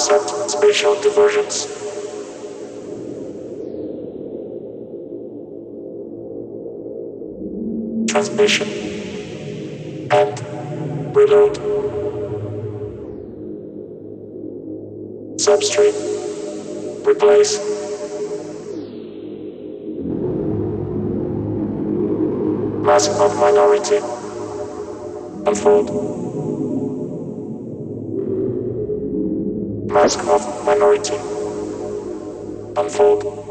accept spatial divergence. Transmission and reload. Substrate. Replace. Of minority. Unfold. Mask of minority. Unfold.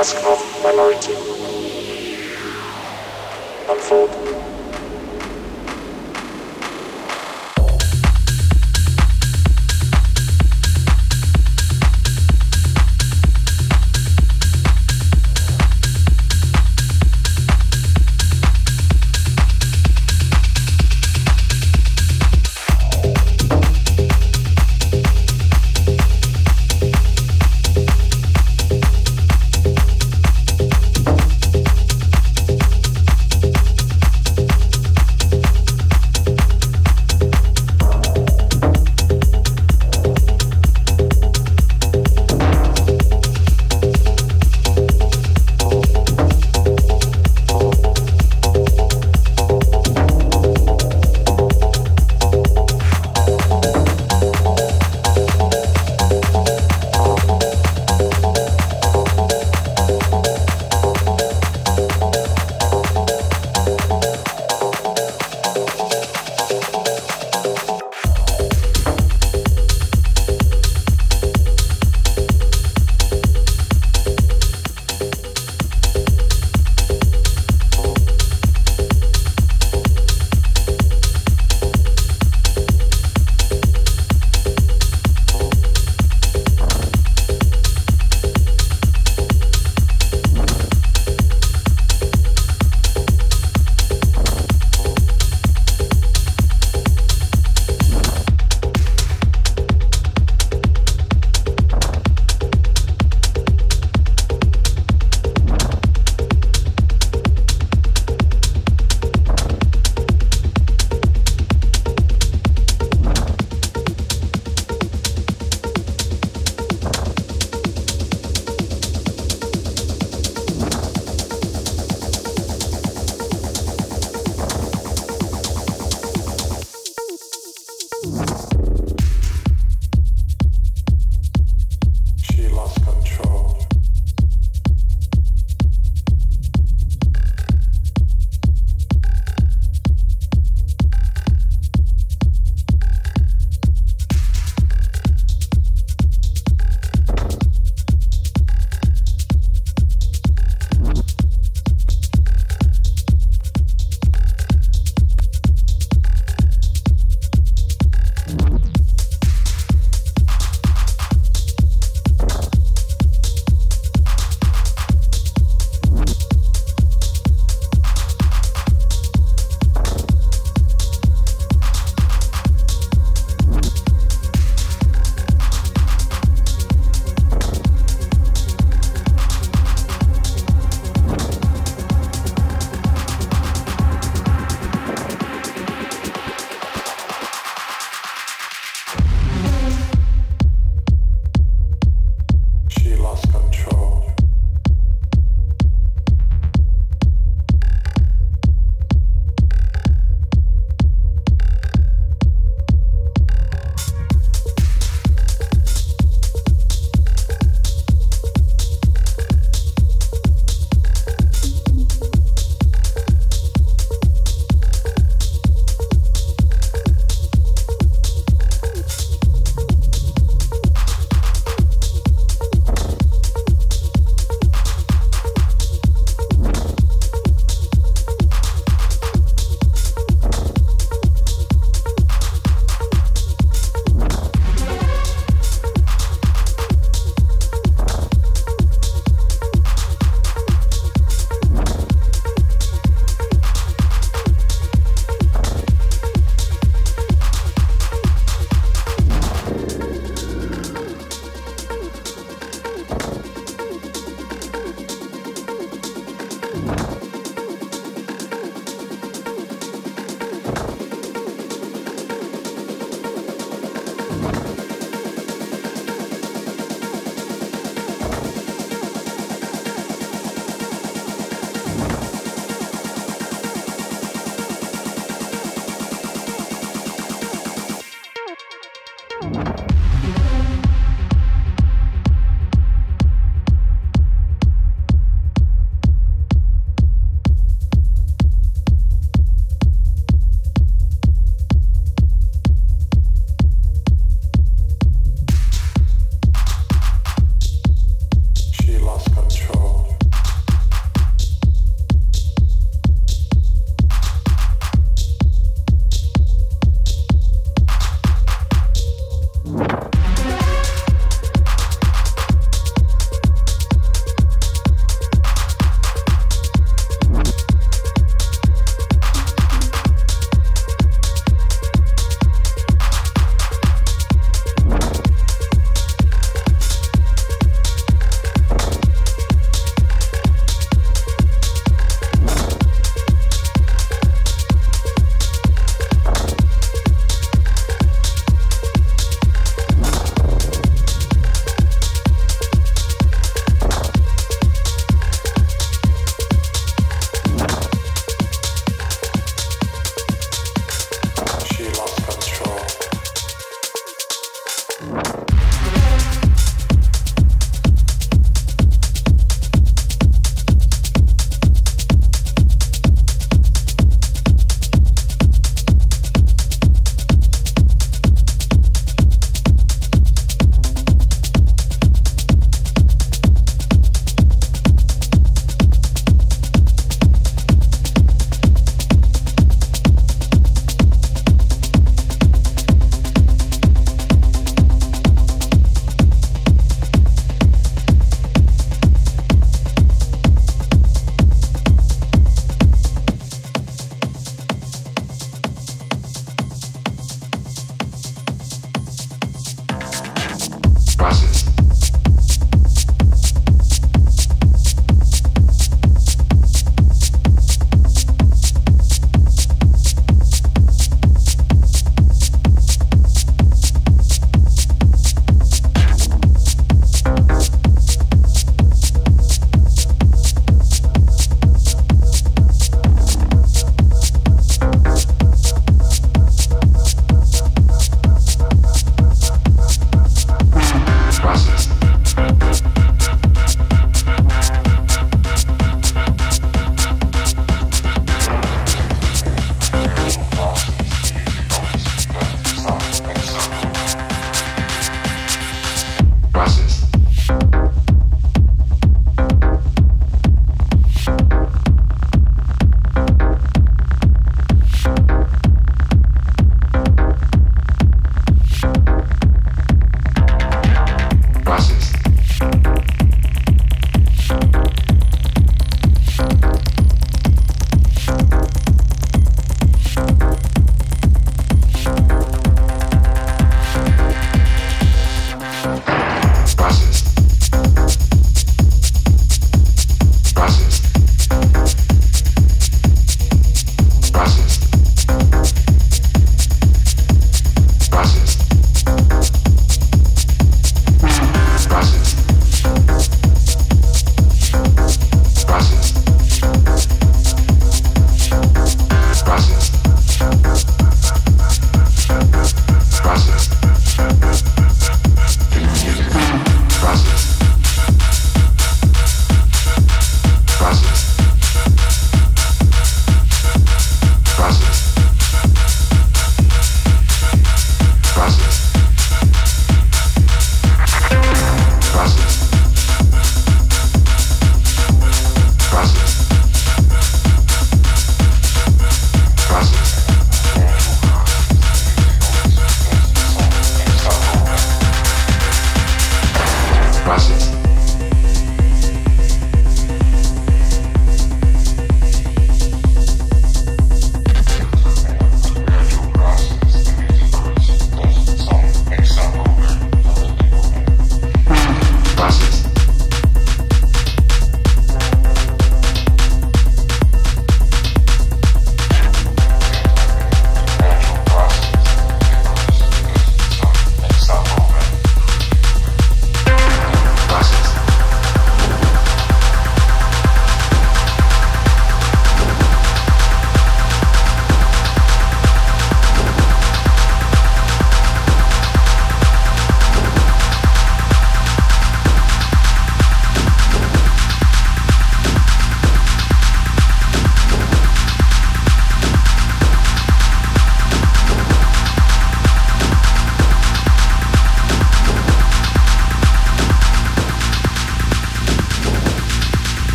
task of minority.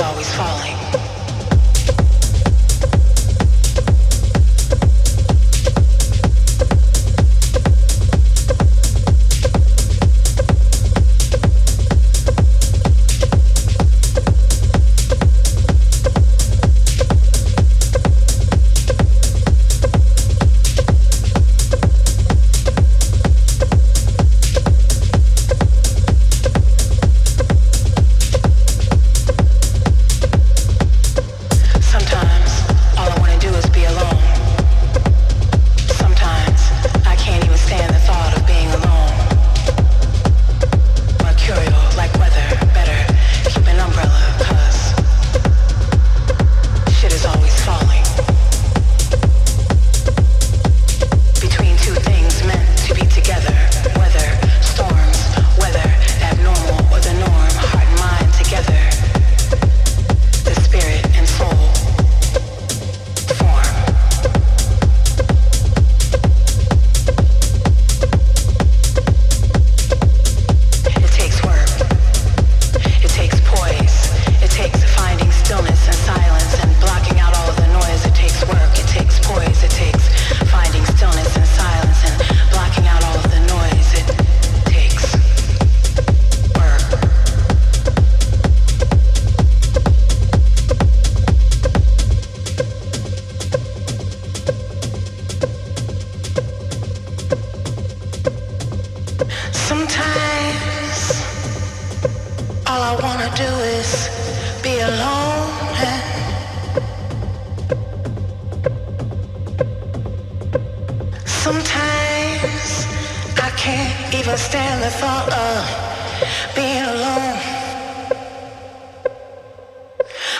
always falling. Sometimes I can't even stand the thought of being alone.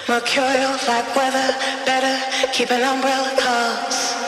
Mercurial like weather, better keep an umbrella cause